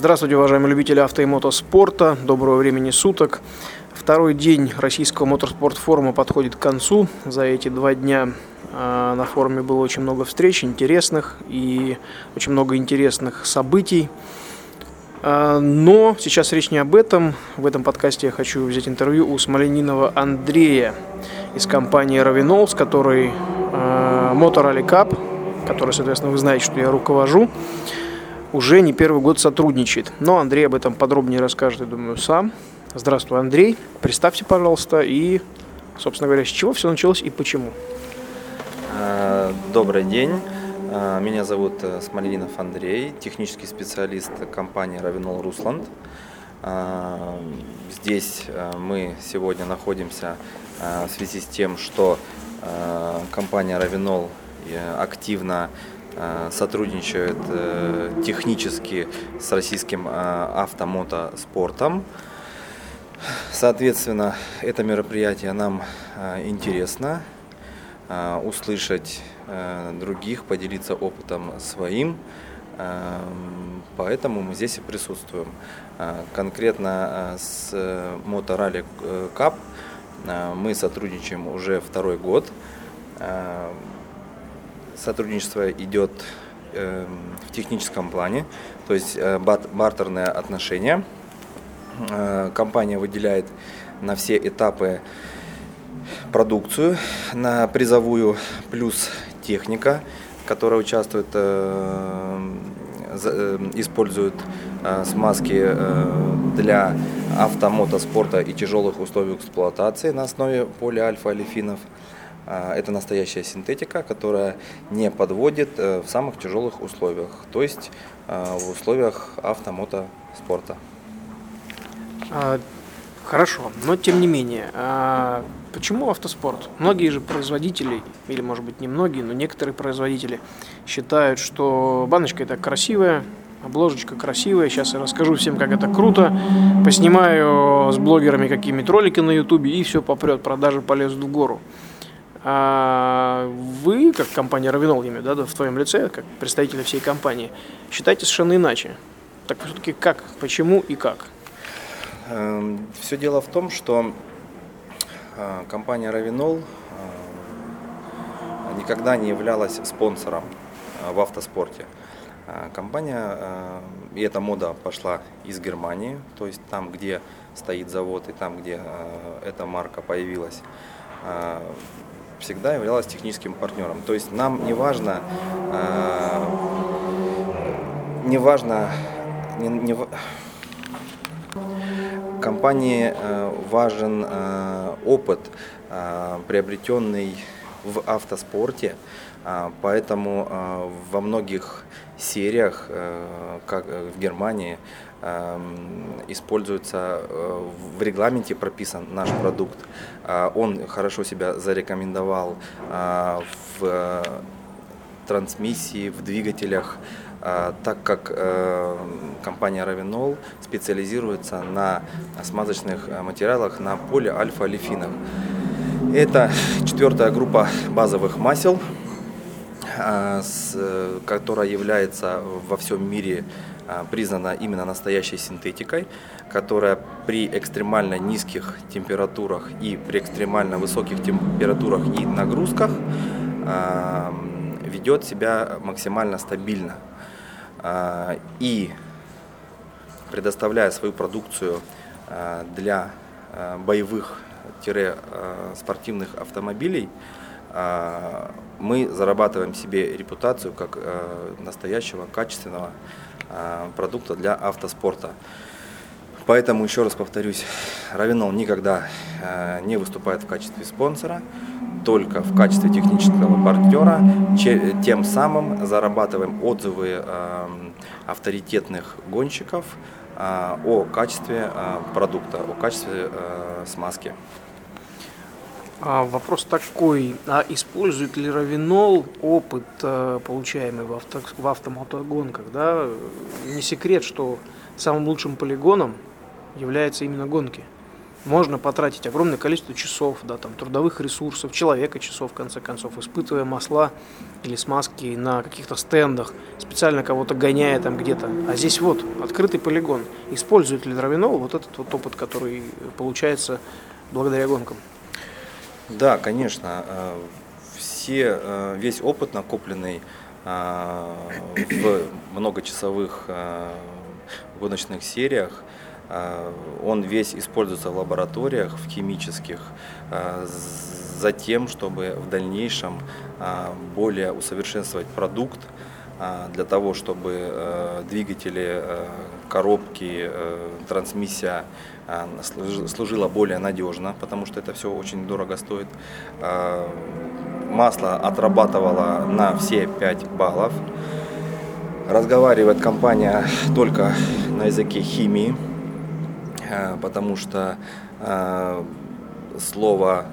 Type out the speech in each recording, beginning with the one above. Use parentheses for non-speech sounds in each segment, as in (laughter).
Здравствуйте, уважаемые любители авто и мотоспорта. Доброго времени суток. Второй день российского моторспорт-форума подходит к концу. За эти два дня э, на форуме было очень много встреч интересных и очень много интересных событий. Э, но сейчас речь не об этом. В этом подкасте я хочу взять интервью у Смоленинова Андрея из компании Равинол, с которой Motor Rally Cup, который, соответственно, вы знаете, что я руковожу, уже не первый год сотрудничает. Но Андрей об этом подробнее расскажет, я думаю, сам. Здравствуй, Андрей. Представьте, пожалуйста, и, собственно говоря, с чего все началось и почему. А, добрый день. А, меня зовут э, Смоленинов Андрей, технический специалист компании Равинол Русланд. Здесь э, мы сегодня находимся в связи с тем, что компания Равинол э, активно сотрудничает технически с российским автомотоспортом. Соответственно, это мероприятие нам интересно услышать других, поделиться опытом своим. Поэтому мы здесь и присутствуем. Конкретно с Моторали Cup мы сотрудничаем уже второй год. Сотрудничество идет эм, в техническом плане, то есть э, бартерные отношения – Э, компания выделяет на все этапы продукцию, на призовую плюс техника, которая участвует, э, использует смазки для автомотоспорта и тяжелых условий эксплуатации на основе полиальфа-алифинов. Это настоящая синтетика, которая не подводит в самых тяжелых условиях, то есть в условиях автомотоспорта. А, хорошо, но тем не менее, а почему автоспорт? Многие же производители, или может быть не многие, но некоторые производители считают, что баночка это красивая, обложечка красивая. Сейчас я расскажу всем, как это круто. Поснимаю с блогерами какими-то ролики на ютубе и все попрет, продажи полезут в гору. А вы, как компания Равинол, имею, да, в твоем лице, как представитель всей компании, считаете совершенно иначе. Так все-таки как, почему и как? Эм, Все дело в том, что э, компания Равинол никогда не являлась спонсором э, в автоспорте. Компания, и эта мода пошла из Германии, то есть там, где стоит завод и там, где эта марка появилась, всегда являлась техническим партнером. То есть нам не важно, не важно, не, не, Компании э, важен э, опыт, э, приобретенный в автоспорте, поэтому во многих сериях, как в Германии, используется в регламенте прописан наш продукт. Он хорошо себя зарекомендовал в трансмиссии, в двигателях, так как э, компания Равинол специализируется на смазочных э, материалах на поле альфа-алифинах. Это четвертая группа базовых масел, которая является во всем мире признана именно настоящей синтетикой, которая при экстремально низких температурах и при экстремально высоких температурах и нагрузках ведет себя максимально стабильно. А, и предоставляя свою продукцию а, для а, боевых-спортивных автомобилей, мы зарабатываем себе репутацию как настоящего качественного продукта для автоспорта. Поэтому, еще раз повторюсь, Равинол никогда не выступает в качестве спонсора только в качестве технического партнера, тем самым зарабатываем отзывы эм, авторитетных гонщиков э, о качестве э, продукта, о качестве э, смазки. А вопрос такой, а использует ли Равинол опыт, получаемый в, авто, в автомотогонках? Да? Не секрет, что самым лучшим полигоном является именно гонки. можно потратить огромное количество часов, да, там, трудовых ресурсов, человека часов, в конце концов, испытывая масла или смазки на каких-то стендах, специально кого-то гоняя там где-то. А здесь вот открытый полигон. Использует ли Дровинол вот этот вот опыт, который получается благодаря гонкам? Да, конечно. Э, все, э, весь опыт накопленный э, в многочасовых гоночных сериях, он весь используется в лабораториях, в химических, за тем, чтобы в дальнейшем более усовершенствовать продукт, для того, чтобы двигатели, коробки, трансмиссия служила более надежно, потому что это все очень дорого стоит. Масло отрабатывало на все 5 баллов. Разговаривает компания только на языке химии, потому что слово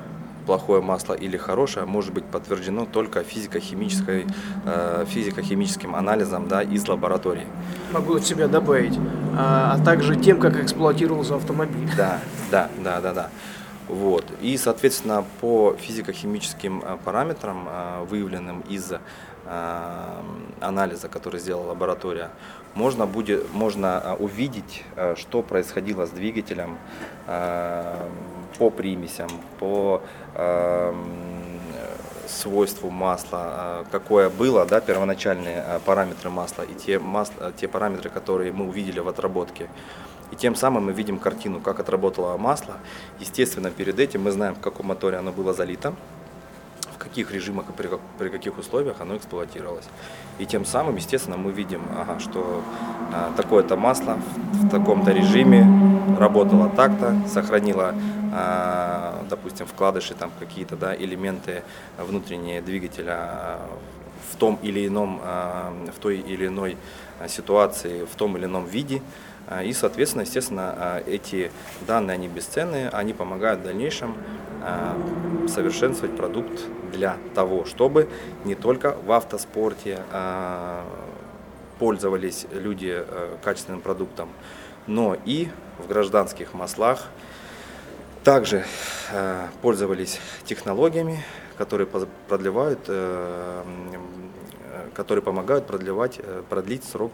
плохое масло или хорошее может быть подтверждено только физико-химической, э, физико-химическим анализом да, из лаборатории. Могу от себя добавить, а, а также тем, как эксплуатировался автомобиль. Да, да, да, да, да. Вот. И, соответственно, по физико-химическим э, параметрам, э, выявленным из анализа, который сделала лаборатория, можно, будет, можно увидеть, что происходило с двигателем по примесям, по э, свойству масла, э, какое было, да, первоначальные э, параметры масла и те, масла, те параметры, которые мы увидели в отработке. И тем самым мы видим картину, как отработало масло. Естественно, перед этим мы знаем, в каком моторе оно было залито, в каких режимах и при, при каких условиях оно эксплуатировалось. И тем самым, естественно, мы видим, ага, что а, такое-то масло в, в таком-то режиме работало так-то, сохранило допустим, вкладыши, там какие-то да, элементы внутренние двигателя а, в том или ином, а, в той или иной ситуации, в том или ином виде. И, соответственно, естественно, эти данные, они бесценные, они помогают в дальнейшем совершенствовать продукт для того, чтобы не только в автоспорте пользовались люди качественным продуктом, но и в гражданских маслах, также э, пользовались технологиями, которые продлевают, э, э, которые помогают продлевать, продлить срок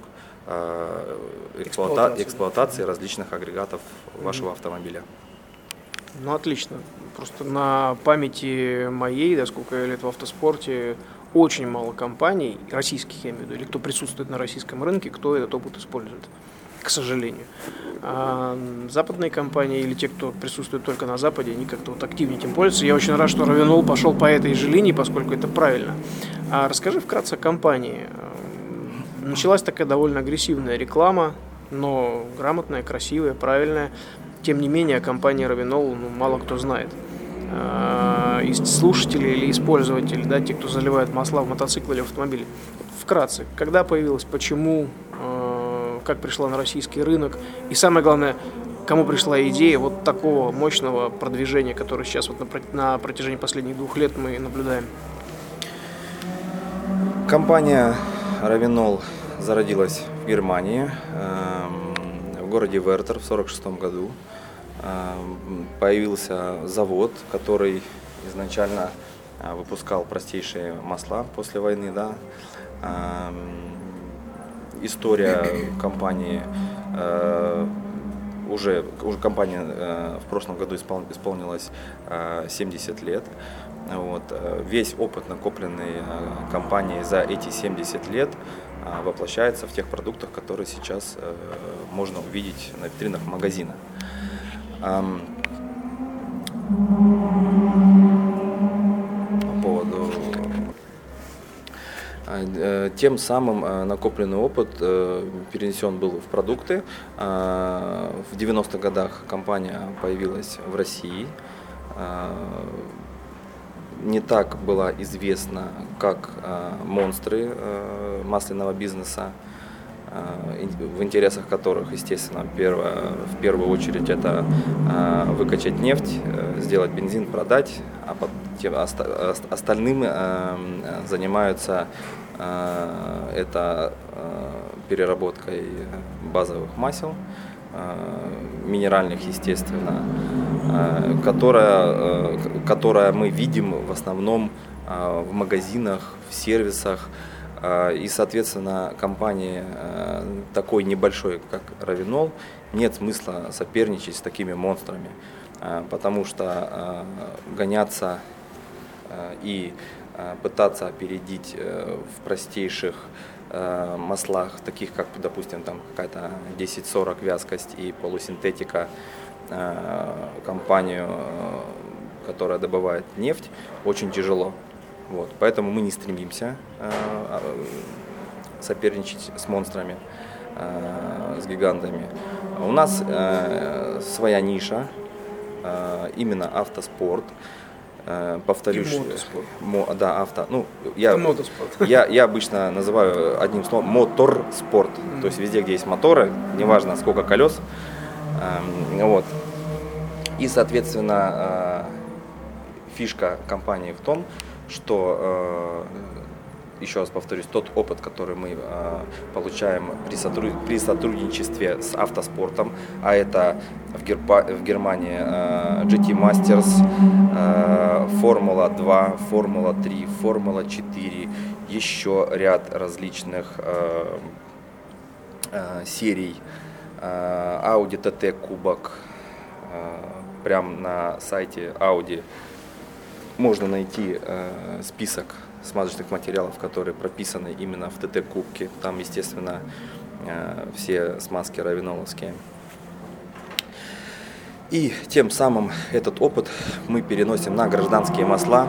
эксплуата эксплуатации различных агрегатов вашего автомобиля. Ну, отлично. Просто на памяти моей, да, сколько я лет в автоспорте, очень мало компаний, российских я имею в виду, или кто присутствует на российском рынке, кто этот опыт использует к сожалению. А западные компании или те, кто присутствует только на Западе, они как-то вот активнее этим пользуются. Я очень рад, что Равенол пошел по этой же линии, поскольку это правильно. А расскажи вкратце о компании. Началась такая довольно агрессивная реклама, но грамотная, красивая, правильная. Тем не менее, о компании Равенол ну, мало кто знает а, из слушателей или использователей, да, те, кто заливает масла в мотоциклы или в автомобили. Вкратце, когда появилась, почему, как пришла на российский рынок, и самое главное, кому пришла идея вот такого мощного продвижения, которое сейчас вот на, протяжении последних двух лет мы наблюдаем? Компания Равинол зародилась в Германии, эм, в городе Вертер в 1946 году. Эм, появился завод, который изначально э, выпускал простейшие масла после войны. Да эм, история компании э, уже, уже компания э, в прошлом году испол, исполнилась э, 70 лет. Вот. Э, весь опыт, накопленный компанией за эти 70 лет, воплощается в тех продуктах, которые сейчас можно увидеть на витринах магазина. Эм, тем самым э, накопленный опыт э, перенесен был в продукты. В 90-х годах компания появилась в России. Не так была известна, как монстры масляного бизнеса, в интересах которых, естественно, первое, в первую очередь это выкачать нефть, сделать бензин, продать, а остальным занимаются Э, это э, переработкой базовых масел, минеральных, естественно, которая, которая мы видим в основном в магазинах, в сервисах. И, соответственно, компании такой небольшой, как Равинол, нет смысла соперничать с такими монстрами, потому что гоняться и пытаться опередить в простейших Э, маслах, таких как, допустим, там какая-то 10-40 вязкость и полусинтетика, э, компанию, э, которая добывает нефть, очень тяжело. Вот. Поэтому мы не стремимся соперничать с монстрами, с гигантами. У нас своя ниша, именно автоспорт. Э, повторюсь, И мотоспорт. Мо, да, авто. Ну, я, мотоспорт. (laughs) Я, я обычно называю одним словом моторспорт. Mm-hmm. То есть везде, где есть моторы, неважно сколько колес. Эм, вот. И, соответственно, э, фишка компании в том, что э, еще раз повторюсь, тот опыт, который мы э, получаем при, сотруд... при сотрудничестве с автоспортом, а это в, Герпа... в Германии э, GT Masters, э, Формула 2, Формула 3, Формула 4, еще ряд различных серий, Audi TT Кубок, прямо на сайте Audi можно найти список смазочных материалов, которые прописаны именно в ТТ-кубке. Там, естественно, э, все смазки равиноловские. И тем самым этот опыт мы переносим на гражданские масла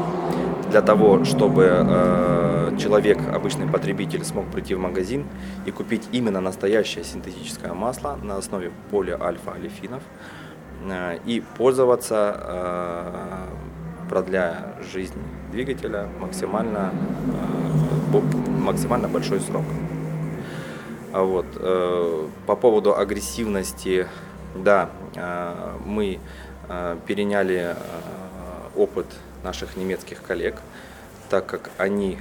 для того, чтобы э, человек, обычный потребитель, смог прийти в магазин и купить именно настоящее синтетическое масло на основе полиальфа-олефинов э, и пользоваться, продляя жизнь двигателя максимально, э, максимально большой срок. А вот. Э, по поводу агрессивности, да, э, мы переняли опыт наших немецких коллег, так как они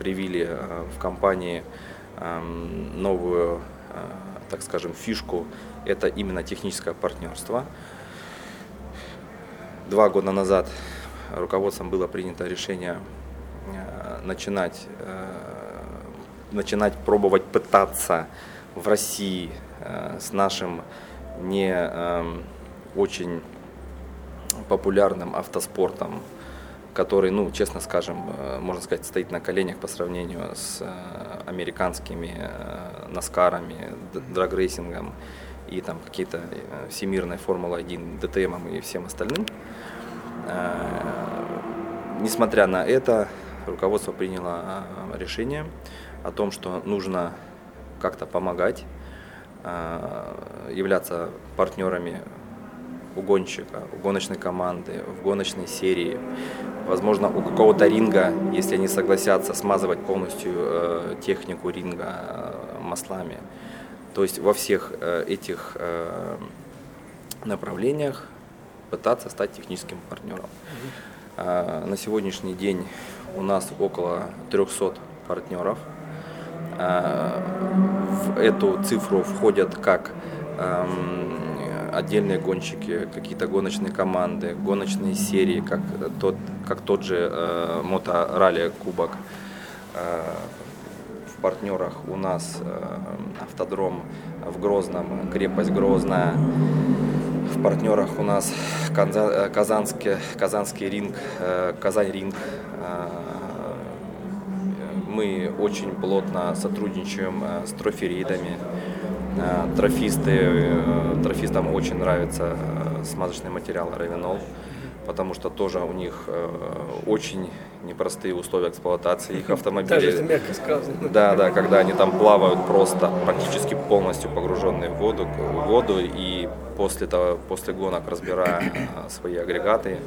привили в компании новую, так скажем, фишку, это именно техническое партнерство. Два года назад руководством было принято решение э, начинать, э, начинать пробовать пытаться в России э, с нашим не эм, очень популярным автоспортом, который, ну, честно скажем, можно сказать, стоит на коленях по сравнению с американскими наскарами, драгрейсингом и там какие-то всемирной Формулы-1, ДТМом и всем остальным. Э, несмотря на это, руководство приняло э, решение о том, что нужно как-то помогать, э, являться партнерами у гонщика, у гоночной команды, в гоночной серии. Возможно, у какого-то ринга, если они согласятся смазывать полностью технику ринга маслами. То есть во всех этих направлениях пытаться стать техническим партнером. А, на сегодняшний день у нас около 300 партнеров. А, в эту цифру входят как отдельные гонщики, какие-то гоночные команды, гоночные серии, как тот, как тот же э, мото-ралли Кубок. Э, в партнерах у нас э, автодром в Грозном, крепость Грозная, в партнерах у нас э, Казанский, Казанский ринг, э, Казань ринг. Мы очень плотно сотрудничаем с троферидами. Трофисты, трофистам очень нравится смазочный материал Равенол потому что тоже у них э, очень непростые условия эксплуатации их (laughs) автомобилей. Даже это мягко сказано. Да, да, когда они там плавают просто практически полностью погруженные в воду, в воду и после, того, после гонок, разбирая э, свои агрегаты,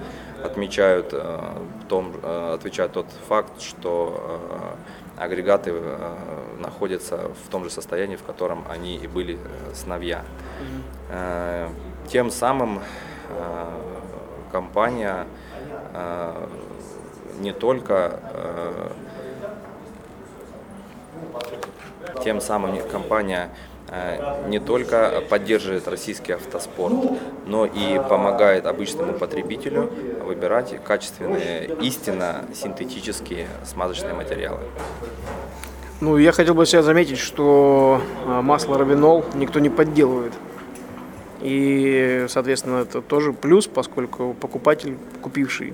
отмечают, э, том, отвечают тот факт, что агрегаты находятся в том же состоянии, в котором они и были сновья. Тем самым компания э, не только э, тем самым компания э, не только поддерживает российский автоспорт, но и помогает обычному потребителю выбирать качественные, истинно синтетические смазочные материалы. Ну, я хотел бы себя заметить, что масло равинол никто не подделывает. И, соответственно, это тоже плюс, поскольку покупатель, купивший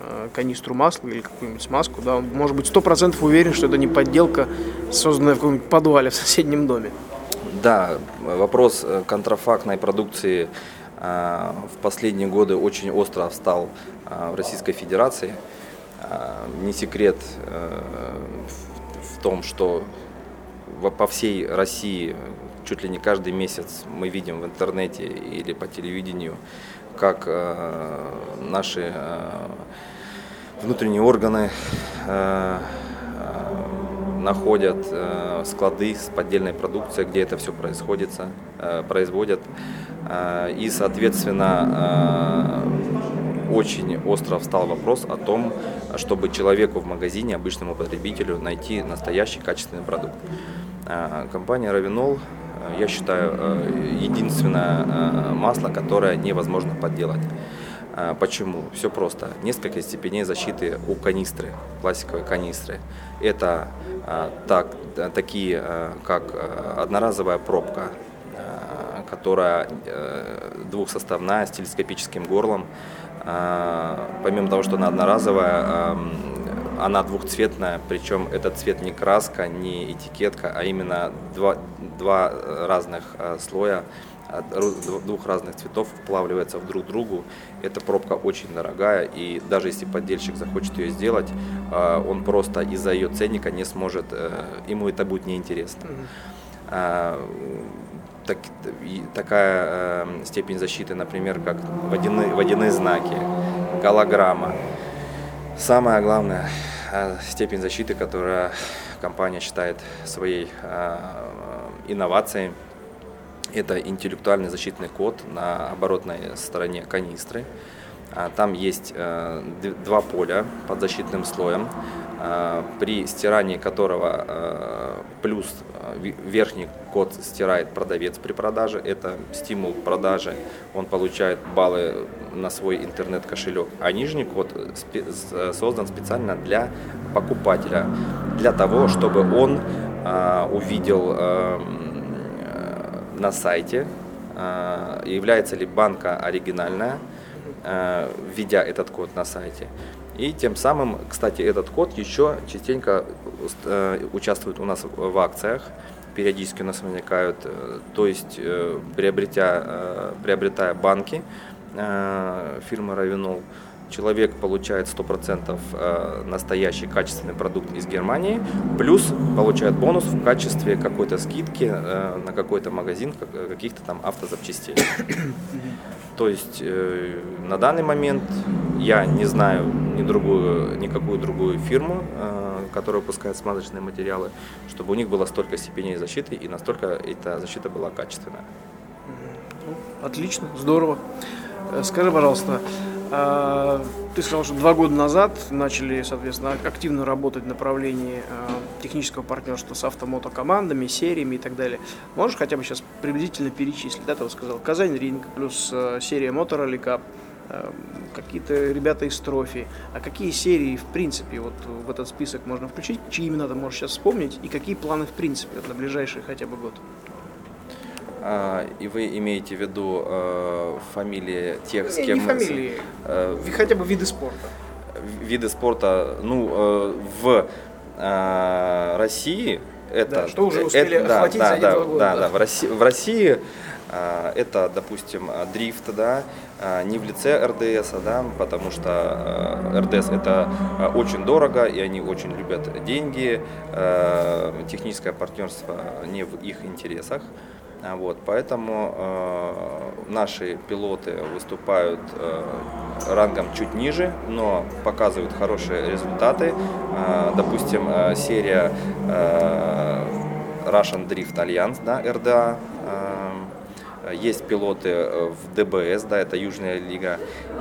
э, канистру масла или какую-нибудь смазку, да, он может быть сто процентов уверен, что это не подделка, созданная в каком-нибудь подвале в соседнем доме. Да, вопрос э, контрафактной продукции э, в последние годы очень остро встал в Российской Федерации. Не секрет в том, что по всей России чуть ли не каждый месяц мы видим в интернете или по телевидению, как э, наши э, внутренние органы э, находят склады с поддельной продукцией, где это все происходит, производят. И, соответственно, очень остро встал вопрос о том, чтобы человеку в магазине, обычному потребителю, найти настоящий качественный продукт. Компания Равинол я считаю, э, единственное э, масло, которое невозможно подделать. Почему? Все просто. Несколько степеней защиты у канистры, пластиковой канистры. Это так, такие, как одноразовая пробка, которая двухсоставная с телескопическим горлом. Помимо того, что она одноразовая, эм, она двухцветная, причем этот цвет не краска, не этикетка, а именно два, два разных э, слоя э, двух разных цветов вплавливается в друг другу. Эта пробка очень дорогая, и даже если поддельщик захочет ее сделать, э, он просто из-за ее ценника не сможет, ему это будет неинтересно. Так, такая степень защиты, например, как водяные, водяные знаки, голограмма. Самое главное, э, степень защиты, которую компания считает своей э, инновацией, это интеллектуальный защитный код на оборотной стороне канистры. А, там есть э, два поля под защитным слоем, при стирании которого плюс верхний код стирает продавец при продаже. Это стимул продажи, он получает баллы на свой интернет-кошелек. А нижний код создан специально для покупателя, для того, чтобы он увидел на сайте, является ли банка оригинальная, введя этот код на сайте. И тем самым, кстати, этот код еще частенько э, участвует у нас в акциях периодически у нас возникают, э, то есть э, приобретя, э, приобретая банки фирмы Равинол, человек получает 100% настоящий качественный продукт из Германии, плюс получает бонус в качестве какой-то скидки на какой-то магазин каких-то там автозапчастей. То есть на данный момент я не знаю ни другую, никакую другую фирму, которые выпускают смазочные материалы, чтобы у них было столько степеней защиты и настолько эта защита была качественная. Ну, отлично, здорово. Э, скажи, пожалуйста, ты сказал, что два года назад начали, соответственно, активно работать в направлении а, технического партнерства с автомотокомандами, сериями и так далее. Можешь хотя бы сейчас приблизительно перечислить? Да, ты вот сказал Казань Ринг плюс э, серия Мотор Эм, какие-то ребята из Трофи. А какие серии, в принципе, вот в этот список можно включить? Чьи имена ты можешь сейчас вспомнить? И какие планы, в принципе, на ближайший хотя бы год? А, и вы имеете в виду э, фамилии тех, с кем... Не фамилии, э, хотя бы виды спорта. Виды спорта, ну, э, в России это... Да, что уже успели это, охватить да, за да, да, да, да, в России, в России это, допустим, дрифт, да, а, не в лице РДС, да, потому что а, РДС это а, очень дорого, и они очень любят деньги, техническое партнерство не в их интересах. Вот, поэтому э, наши пилоты выступают э, рангом чуть ниже, но показывают хорошие результаты. Э, допустим, э, серия э, Russian Drift Alliance, да, РДА, есть пилоты э, в ДБС, да, это Южная лига.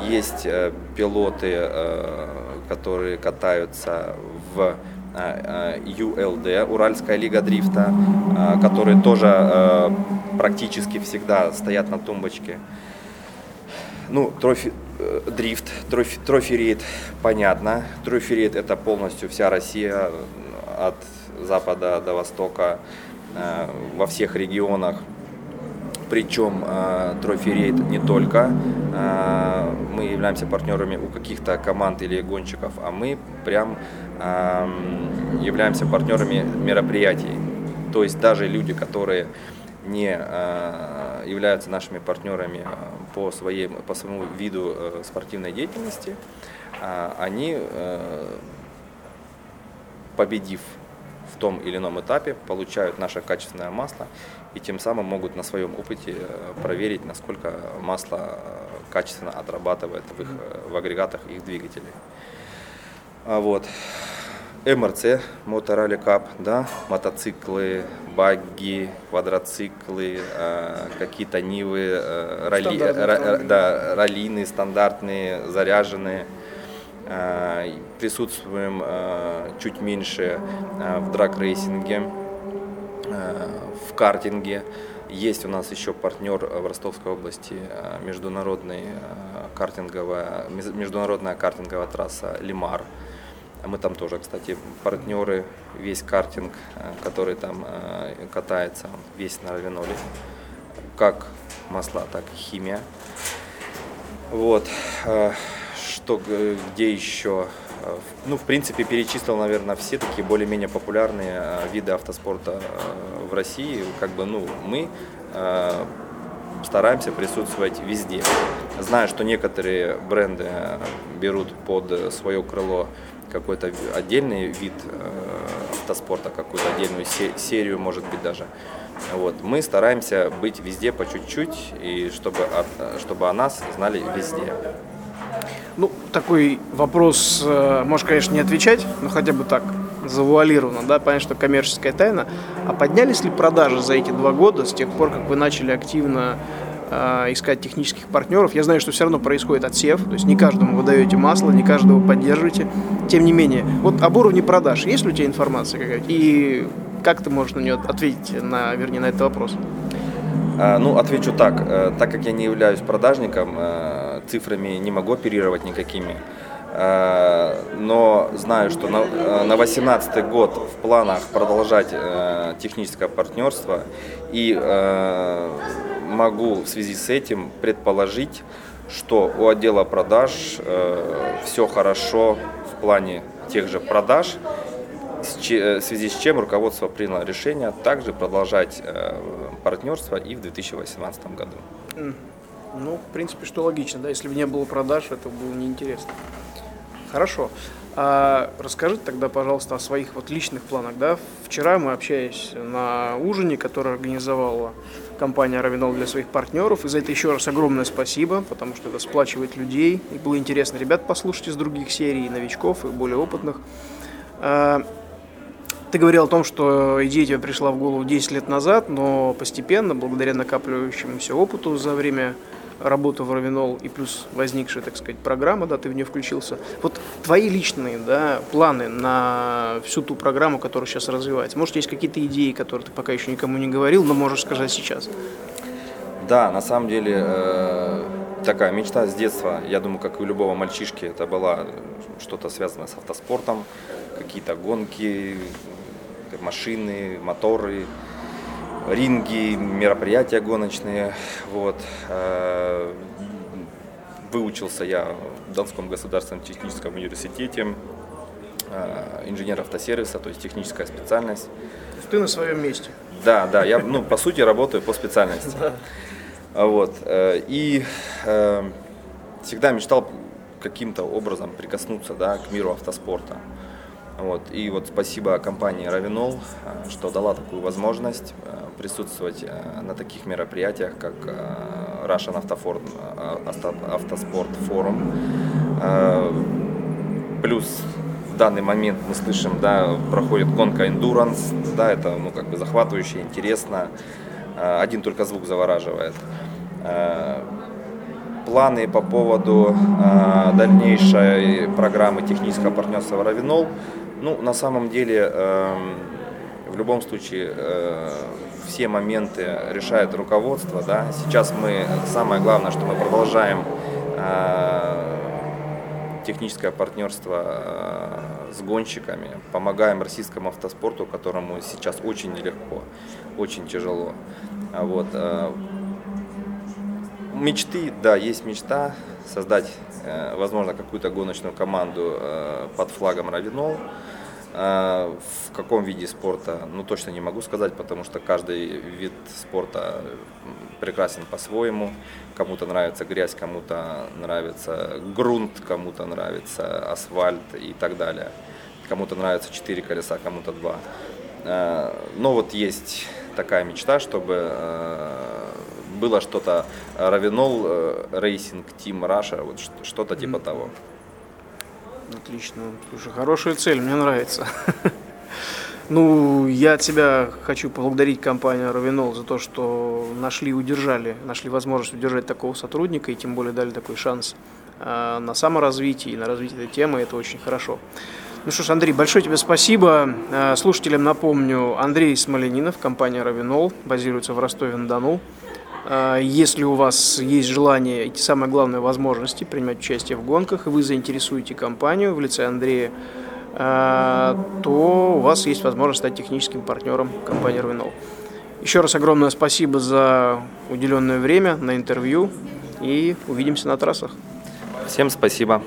Есть э, пилоты, э, которые катаются в ULD, Уральская лига дрифта, которые тоже практически всегда стоят на тумбочке. Ну, трофи, дрифт, трофи, трофи понятно. Трофи это полностью вся Россия от запада до востока во всех регионах. Причем э, Трофи Рейд не только э, мы являемся партнерами у каких-то команд или гонщиков, а мы прям э, являемся партнерами мероприятий. То есть даже люди, которые не э, являются нашими партнерами по, своей, по своему виду э, спортивной деятельности, э, они, э, победив в том или ином этапе, получают наше качественное масло и тем самым могут на своем опыте э, проверить, насколько масло э, качественно отрабатывает в, их, э, в агрегатах их двигателей. А вот. МРЦ, Моторали Кап, да, мотоциклы, багги, квадроциклы, э, какие-то нивы, э, ралли, ра, да, раллийные, стандартные, заряженные. Э, присутствуем э, чуть меньше э, в драг-рейсинге, э, в картинге. Есть у нас еще партнер в Ростовской области, э, международный э, картинговая, международная картинговая трасса «Лимар». Мы там тоже, кстати, партнеры, весь картинг, который там катается, весь на равеноле. Как масла, так и химия. Вот. Что, где еще? Э, ну, в принципе, перечислил, наверное, все такие более-менее популярные э, виды автоспорта э, в России. Как бы, ну, мы стараемся присутствовать везде. Знаю, что некоторые бренды берут под свое крыло какой-то отдельный вид автоспорта, какую-то отдельную серию, может быть, даже. Вот. Мы стараемся быть везде по чуть-чуть, и чтобы, чтобы о нас знали везде. Ну, такой вопрос, э, можешь, конечно, не отвечать, но хотя бы так, завуалированно, да, понятно, что коммерческая тайна. А поднялись ли продажи за эти два года, с тех пор, как вы начали активно э, искать технических партнеров? Я знаю, что все равно происходит отсев, то есть не каждому вы даете масло, не каждого поддерживаете. Тем не менее, вот об уровне продаж, есть ли у тебя информация какая-то? И как ты можешь на нее ответить, на, вернее, на этот вопрос? А, ну, отвечу так. Э, так как я не являюсь продажником, э, цифрами не могу оперировать никакими. Э, но знаю, что на 2018 год в планах продолжать техническое партнерство. И могу в связи с этим предположить, что у отдела продаж все хорошо в плане тех же продаж Э, в связи с чем руководство приняло решение также продолжать э, партнерство и в 2018 году. Ну, в принципе, что логично, да, если бы не было продаж, это было неинтересно. Хорошо. А расскажи тогда, пожалуйста, о своих вот личных планах, да. Вчера мы общались на ужине, который организовала компания Равинол для своих партнеров, и за это еще раз огромное спасибо, потому что это сплачивает людей, и было интересно ребят послушать из других серий, и новичков, и более опытных. А, ты говорил о том, что идея тебе пришла в голову 10 лет назад, но постепенно, благодаря накапливающемуся опыту за время работы в Равинол и плюс возникшая, так сказать, программа, да, ты в нее включился. Вот твои личные, да, планы на всю ту программу, которая сейчас развивается. Может, есть какие-то идеи, которые ты пока еще никому не говорил, но можешь сказать сейчас? Да, на самом деле э, такая мечта с детства, я думаю, как и у любого мальчишки, это было что-то связанное с автоспортом, какие-то гонки, машины, моторы, ринги, мероприятия гоночные. Вот. Э, выучился я в Донском государственном техническом университете, э, инженер автосервиса, то есть техническая специальность. Ты на своем месте. Да, да, я, ну, по сути, работаю по специальности. Вот. Э, и всегда мечтал каким-то образом прикоснуться да, к миру автоспорта. Вот. И вот спасибо компании Равинол, что дала такую возможность присутствовать э, на таких мероприятиях, как Russian Автоспорт форум. Плюс в данный момент мы слышим, да, проходит гонка Endurance, да, это ну, как бы захватывающе, интересно. Один только звук завораживает. Планы по поводу дальнейшей программы технического партнерства Равинол Ну, на самом деле, эм, в любом случае, э, все моменты решает руководство. Да? Сейчас мы, самое главное, что мы продолжаем э, техническое партнерство э, с гонщиками, помогаем российскому автоспорту, которому сейчас очень нелегко, очень тяжело. А Вот. Мечты, да, есть мечта создать, возможно, какую-то гоночную команду под флагом Равинол. Э, В каком виде спорта, ну точно не могу сказать, потому что каждый вид спорта прекрасен по-своему. Кому-то нравится грязь, кому-то нравится грунт, кому-то нравится асфальт и так далее. Кому-то нравится четыре колеса, кому-то два. Э, Но вот есть такая мечта, чтобы э, было что-то Ravenol Racing Team Russia, вот что-то типа того. Отлично. Слушай, хорошая цель, мне нравится. (laughs) Ну, я от себя хочу поблагодарить компанию Ravenol за то, что нашли и удержали, нашли возможность удержать такого сотрудника и тем более дали такой шанс э, на саморазвитие и на развитие этой темы. Это очень хорошо. Ну что ж, Андрей, большое тебе спасибо. Э, Слушателям напомню, Андрей Смоленинов, компания Равинол, базируется в Ростове-на-Дону. А, Если у вас есть желание и самое главное возможности принимать участие в гонках, и вы заинтересуете компанию в лице Андрея, а, то у вас есть возможность стать техническим партнером компании Равинол. Еще раз огромное спасибо за уделенное время на интервью и увидимся на трассах. Всем спасибо.